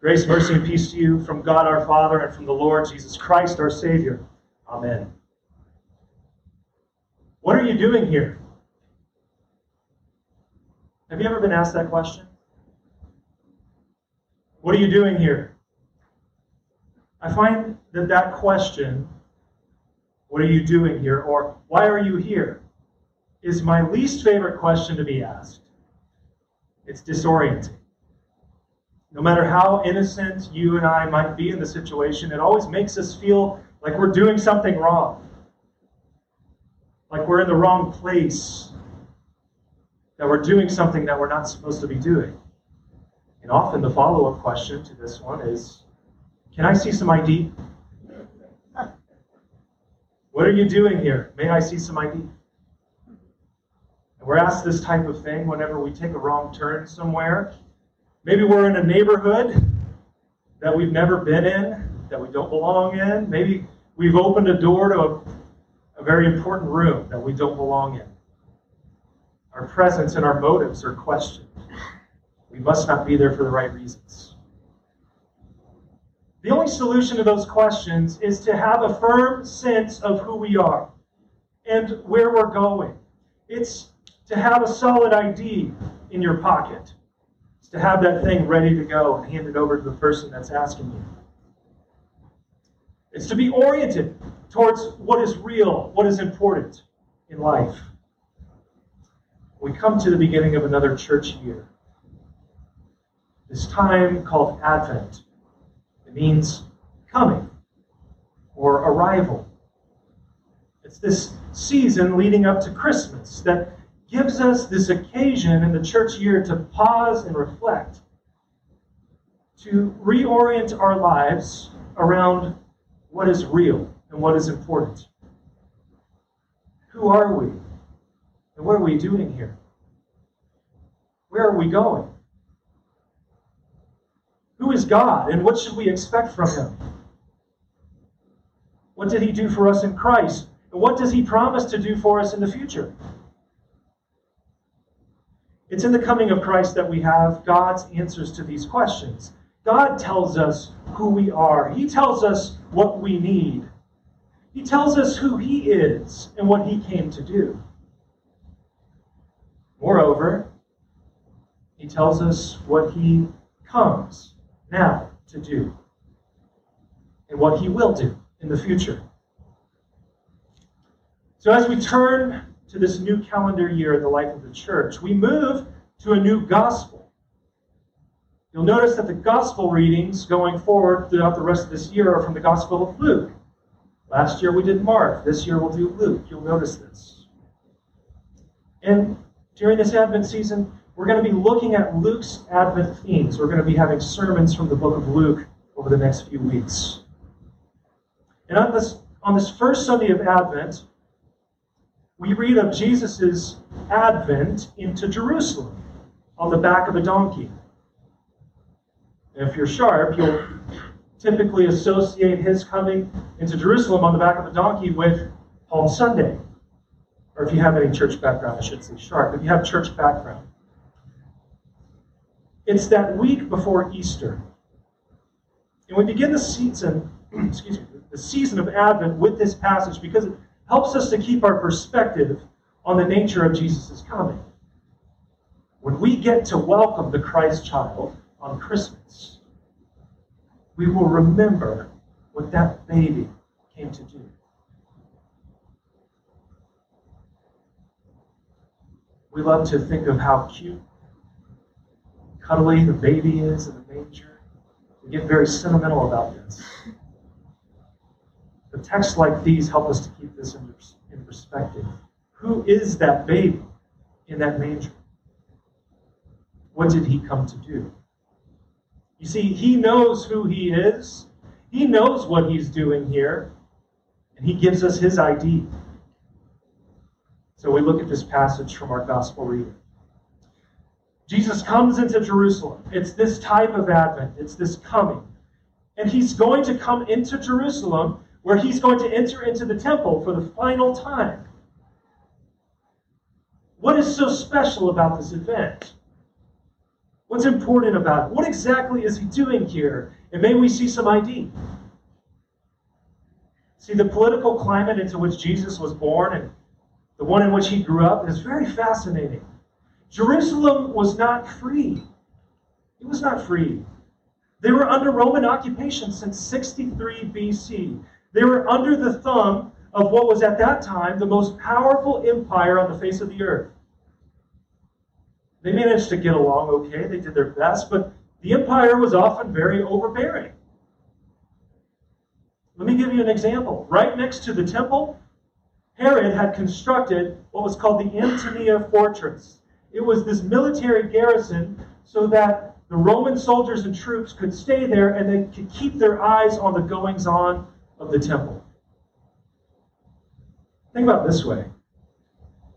Grace, mercy, and peace to you from God our Father and from the Lord Jesus Christ our Savior. Amen. What are you doing here? Have you ever been asked that question? What are you doing here? I find that that question, what are you doing here, or why are you here, is my least favorite question to be asked. It's disorienting. No matter how innocent you and I might be in the situation, it always makes us feel like we're doing something wrong, like we're in the wrong place, that we're doing something that we're not supposed to be doing. And often the follow up question to this one is Can I see some ID? What are you doing here? May I see some ID? And we're asked this type of thing whenever we take a wrong turn somewhere. Maybe we're in a neighborhood that we've never been in, that we don't belong in. Maybe we've opened a door to a, a very important room that we don't belong in. Our presence and our motives are questioned. We must not be there for the right reasons. The only solution to those questions is to have a firm sense of who we are and where we're going. It's to have a solid ID in your pocket. It's to have that thing ready to go and hand it over to the person that's asking you. It's to be oriented towards what is real, what is important in life. We come to the beginning of another church year. This time called Advent It means coming or arrival. It's this season leading up to Christmas that gives us this occasion in the church year to pause and reflect, to reorient our lives around what is real and what is important. Who are we? And what are we doing here? Where are we going? Who is God and what should we expect from him? What did he do for us in Christ? And what does he promise to do for us in the future? It's in the coming of Christ that we have God's answers to these questions. God tells us who we are, He tells us what we need, He tells us who He is and what He came to do. Moreover, He tells us what He comes now to do and what he will do in the future. So, as we turn to this new calendar year in the life of the church, we move to a new gospel. You'll notice that the gospel readings going forward throughout the rest of this year are from the Gospel of Luke. Last year we did Mark. This year we'll do Luke. You'll notice this. And during this Advent season, we're going to be looking at Luke's Advent themes. We're going to be having sermons from the book of Luke over the next few weeks. And on this, on this first Sunday of Advent, we read of Jesus' advent into Jerusalem on the back of a donkey. If you're sharp, you'll typically associate his coming into Jerusalem on the back of a donkey with Palm Sunday. Or if you have any church background, I should say sharp. If you have church background, it's that week before Easter. And we begin the season, excuse me, the season of Advent with this passage because it helps us to keep our perspective on the nature of Jesus' coming. When we get to welcome the Christ child on Christmas, we will remember what that baby came to do. We love to think of how cute cuddly the baby is in the manger. We get very sentimental about this. The texts like these help us to keep this in, in perspective. Who is that baby in that manger? What did he come to do? You see, he knows who he is. He knows what he's doing here. And he gives us his ID. So we look at this passage from our gospel reading. Jesus comes into Jerusalem. It's this type of advent, it's this coming. And he's going to come into Jerusalem where he's going to enter into the temple for the final time. What is so special about this event? What's important about it? What exactly is he doing here? And may we see some ID. See, the political climate into which Jesus was born and the one in which he grew up is very fascinating. Jerusalem was not free. It was not free. They were under Roman occupation since 63 BC. They were under the thumb of what was at that time the most powerful empire on the face of the earth. They managed to get along okay, they did their best, but the empire was often very overbearing. Let me give you an example. Right next to the temple, Herod had constructed what was called the Antonia Fortress. It was this military garrison so that the Roman soldiers and troops could stay there and they could keep their eyes on the goings on of the temple. Think about this way.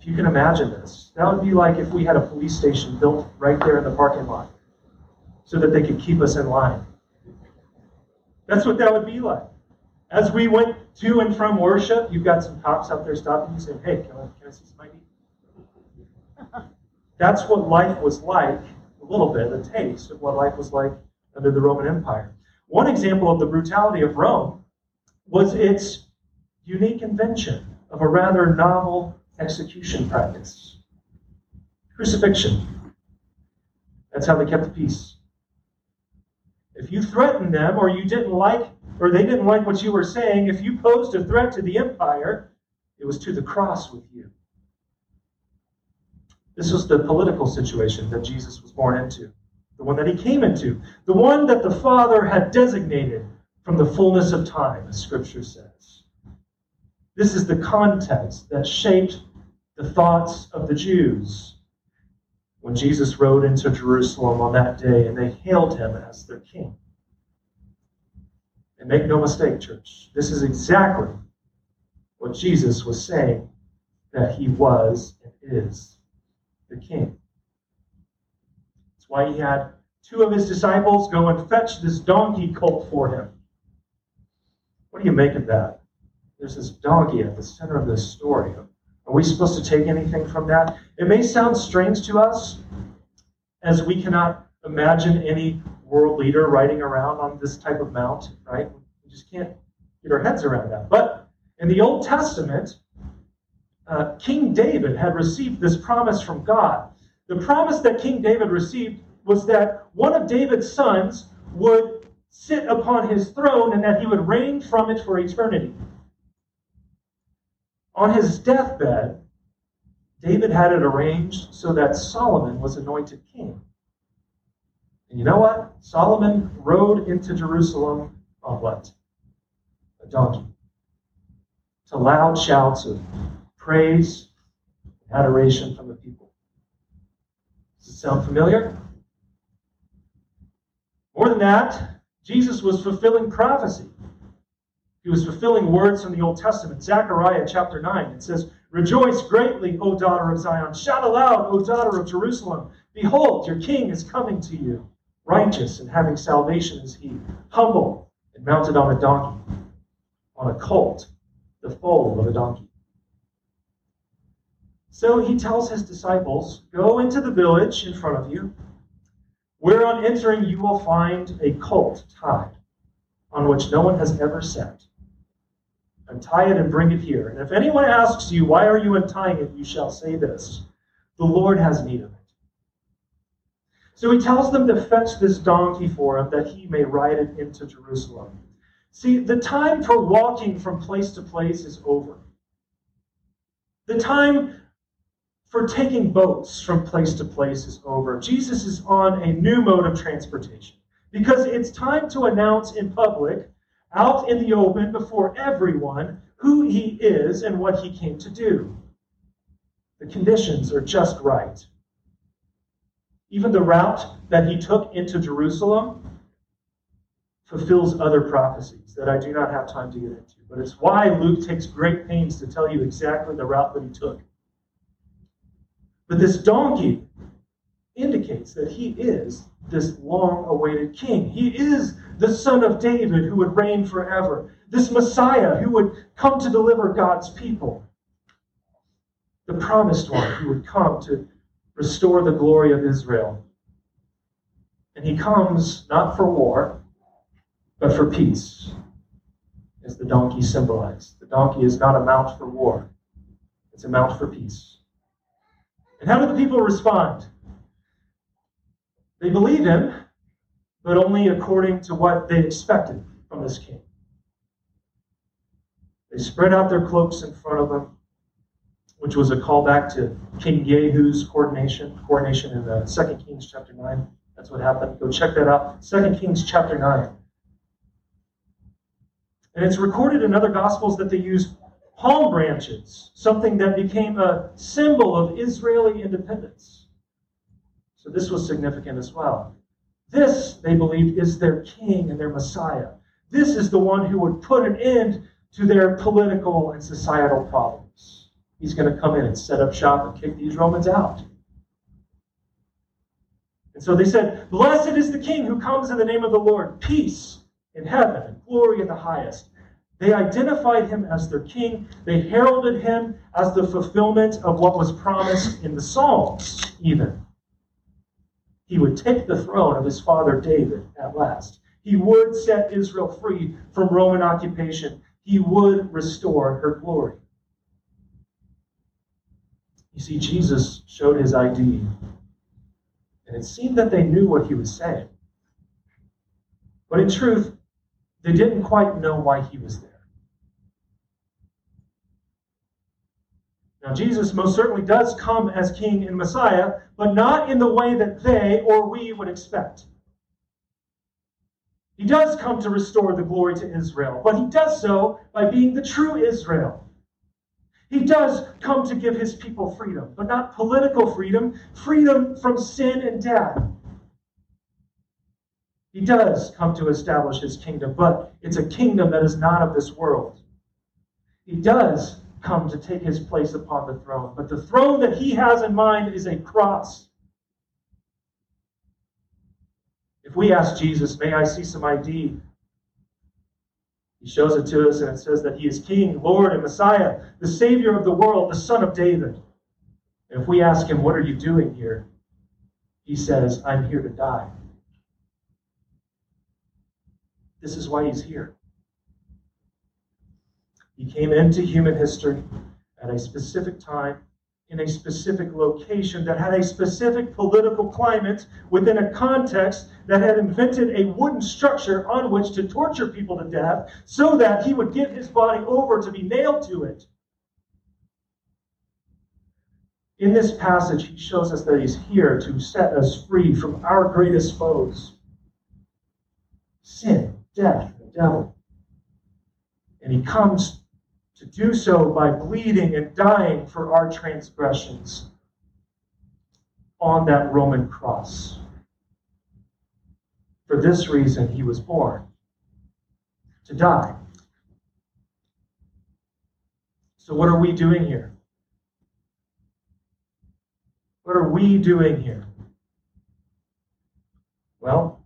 If you can imagine this, that would be like if we had a police station built right there in the parking lot so that they could keep us in line. That's what that would be like. As we went to and from worship, you've got some cops out there stopping you saying, Hey, can I, can I see some ID? That's what life was like, a little bit, a taste of what life was like under the Roman Empire. One example of the brutality of Rome was its unique invention of a rather novel execution practice crucifixion. That's how they kept the peace. If you threatened them or you didn't like or they didn't like what you were saying, if you posed a threat to the empire, it was to the cross with you. This was the political situation that Jesus was born into, the one that he came into, the one that the Father had designated from the fullness of time, as Scripture says. This is the context that shaped the thoughts of the Jews when Jesus rode into Jerusalem on that day and they hailed him as their king. And make no mistake, church, this is exactly what Jesus was saying that he was and is the king. That's why he had two of his disciples go and fetch this donkey colt for him. What do you make of that? There's this donkey at the center of this story. Are we supposed to take anything from that? It may sound strange to us as we cannot imagine any world leader riding around on this type of mount, right? We just can't get our heads around that. But in the Old Testament, uh, King David had received this promise from God. The promise that King David received was that one of David's sons would sit upon his throne and that he would reign from it for eternity. On his deathbed, David had it arranged so that Solomon was anointed king. And you know what? Solomon rode into Jerusalem on what? A donkey. To loud shouts of praise and adoration from the people. Does it sound familiar? More than that, Jesus was fulfilling prophecy. He was fulfilling words from the Old Testament. Zechariah chapter 9, it says, Rejoice greatly, O daughter of Zion. Shout aloud, O daughter of Jerusalem. Behold, your king is coming to you. Righteous and having salvation is he, humble and mounted on a donkey, on a colt, the foal of a donkey. So he tells his disciples, Go into the village in front of you, where on entering you will find a colt tied, on which no one has ever sat. Untie it and bring it here. And if anyone asks you, Why are you untying it? you shall say this The Lord has need of it. So he tells them to fetch this donkey for him that he may ride it into Jerusalem. See, the time for walking from place to place is over. The time for taking boats from place to place is over. Jesus is on a new mode of transportation because it's time to announce in public, out in the open before everyone, who he is and what he came to do. The conditions are just right. Even the route that he took into Jerusalem fulfills other prophecies that I do not have time to get into. But it's why Luke takes great pains to tell you exactly the route that he took. But this donkey indicates that he is this long awaited king. He is the son of David who would reign forever, this Messiah who would come to deliver God's people, the promised one who would come to restore the glory of Israel. And he comes not for war, but for peace, as the donkey symbolized. The donkey is not a mount for war, it's a mount for peace. And how do the people respond? They believe him, but only according to what they expected from this king. They spread out their cloaks in front of him, which was a callback to King Jehu's coronation, coordination in the Second Kings chapter 9. That's what happened. Go check that out. Second Kings chapter 9. And it's recorded in other gospels that they used palm branches, something that became a symbol of Israeli independence. So this was significant as well. This, they believed, is their king and their Messiah. This is the one who would put an end to their political and societal problems. He's going to come in and set up shop and kick these Romans out. And so they said, Blessed is the king who comes in the name of the Lord, peace in heaven and glory in the highest. They identified him as their king. They heralded him as the fulfillment of what was promised in the Psalms, even. He would take the throne of his father David at last. He would set Israel free from Roman occupation. He would restore her glory. You see, Jesus showed his ID, and it seemed that they knew what he was saying. But in truth, they didn't quite know why he was there. Now, Jesus most certainly does come as King and Messiah, but not in the way that they or we would expect. He does come to restore the glory to Israel, but he does so by being the true Israel. He does come to give his people freedom, but not political freedom, freedom from sin and death. He does come to establish his kingdom, but it's a kingdom that is not of this world. He does come to take his place upon the throne, but the throne that he has in mind is a cross. If we ask Jesus, May I see some ID? He shows it to us, and it says that he is King, Lord, and Messiah, the Savior of the world, the Son of David. And if we ask him, What are you doing here? He says, I'm here to die. This is why he's here. He came into human history at a specific time, in a specific location that had a specific political climate within a context that had invented a wooden structure on which to torture people to death so that he would give his body over to be nailed to it. In this passage, he shows us that he's here to set us free from our greatest foes sin, death, the devil. And he comes to do so by bleeding and dying for our transgressions on that Roman cross. For this reason, he was born to die. So, what are we doing here? What are we doing here? Well,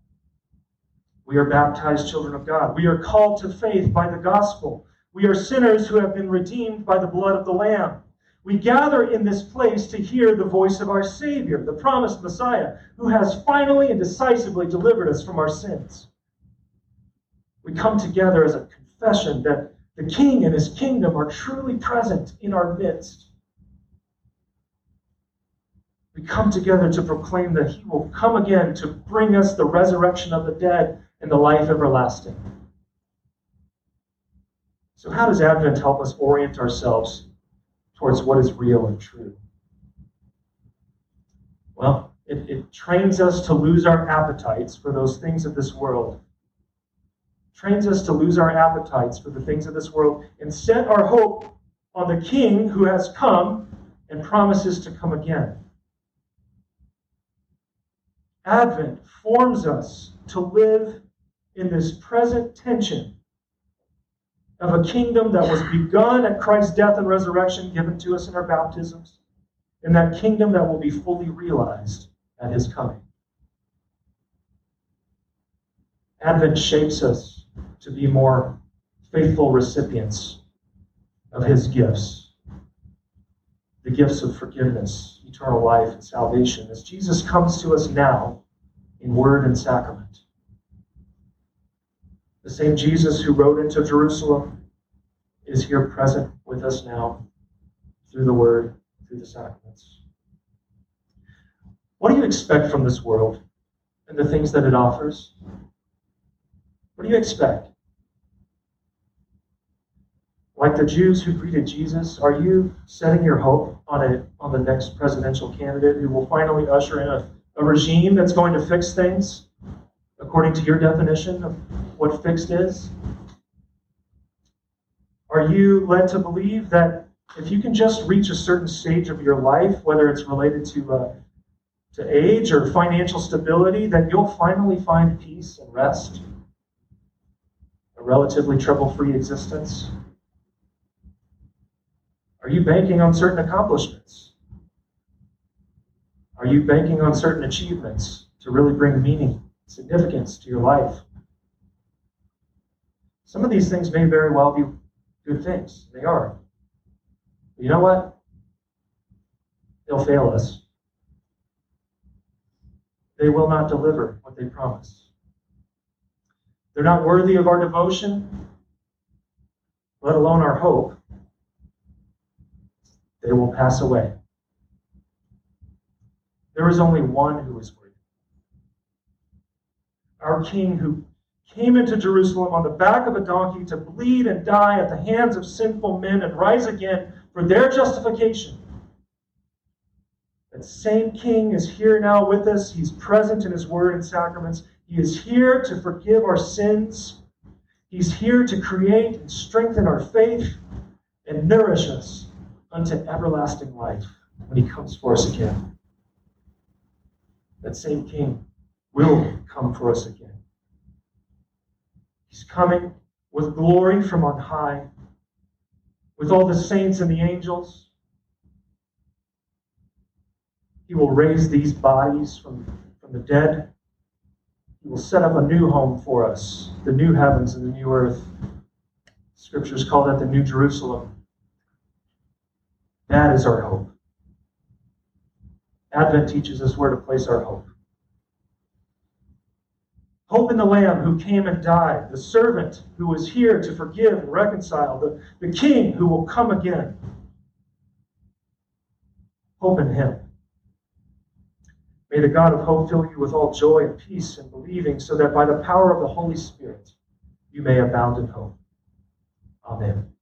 we are baptized children of God. We are called to faith by the gospel. We are sinners who have been redeemed by the blood of the Lamb. We gather in this place to hear the voice of our Savior, the promised Messiah, who has finally and decisively delivered us from our sins. We come together as a confession that the King and his kingdom are truly present in our midst. We come together to proclaim that he will come again to bring us the resurrection of the dead and the life everlasting. So, how does Advent help us orient ourselves towards what is real and true? Well, it, it trains us to lose our appetites for those things of this world. trains us to lose our appetites for the things of this world and set our hope on the King who has come and promises to come again. Advent forms us to live in this present tension of a kingdom that was begun at Christ's death and resurrection, given to us in our baptisms, and that kingdom that will be fully realized at his coming. Advent shapes us to be more faithful recipients of his gifts the gifts of forgiveness, eternal life, and salvation. As Jesus comes to us now, in word and sacrament. The same Jesus who rode into Jerusalem is here present with us now through the word, through the sacraments. What do you expect from this world and the things that it offers? What do you expect? Like the Jews who greeted Jesus, are you setting your hope on, a, on the next presidential candidate who will finally usher in a, a regime that's going to fix things according to your definition of what fixed is? Are you led to believe that if you can just reach a certain stage of your life, whether it's related to, uh, to age or financial stability, that you'll finally find peace and rest? A relatively trouble free existence? Are you banking on certain accomplishments? Are you banking on certain achievements to really bring meaning, significance to your life? Some of these things may very well be good things. They are. But you know what? They'll fail us. They will not deliver what they promise. They're not worthy of our devotion, let alone our hope they will pass away. There is only one who is worthy. Our King who came into Jerusalem on the back of a donkey to bleed and die at the hands of sinful men and rise again for their justification. That same King is here now with us. He's present in His Word and sacraments. He is here to forgive our sins. He's here to create and strengthen our faith and nourish us unto everlasting life when he comes for us again. That same king will come for us again. He's coming with glory from on high, with all the saints and the angels. He will raise these bodies from, from the dead. He will set up a new home for us, the new heavens and the new earth. Scriptures call that the New Jerusalem. That is our hope. Advent teaches us where to place our hope. Hope in the Lamb who came and died, the servant who was here to forgive and reconcile, the, the King who will come again. Hope in Him. May the God of hope fill you with all joy and peace and believing, so that by the power of the Holy Spirit you may abound in hope. Amen.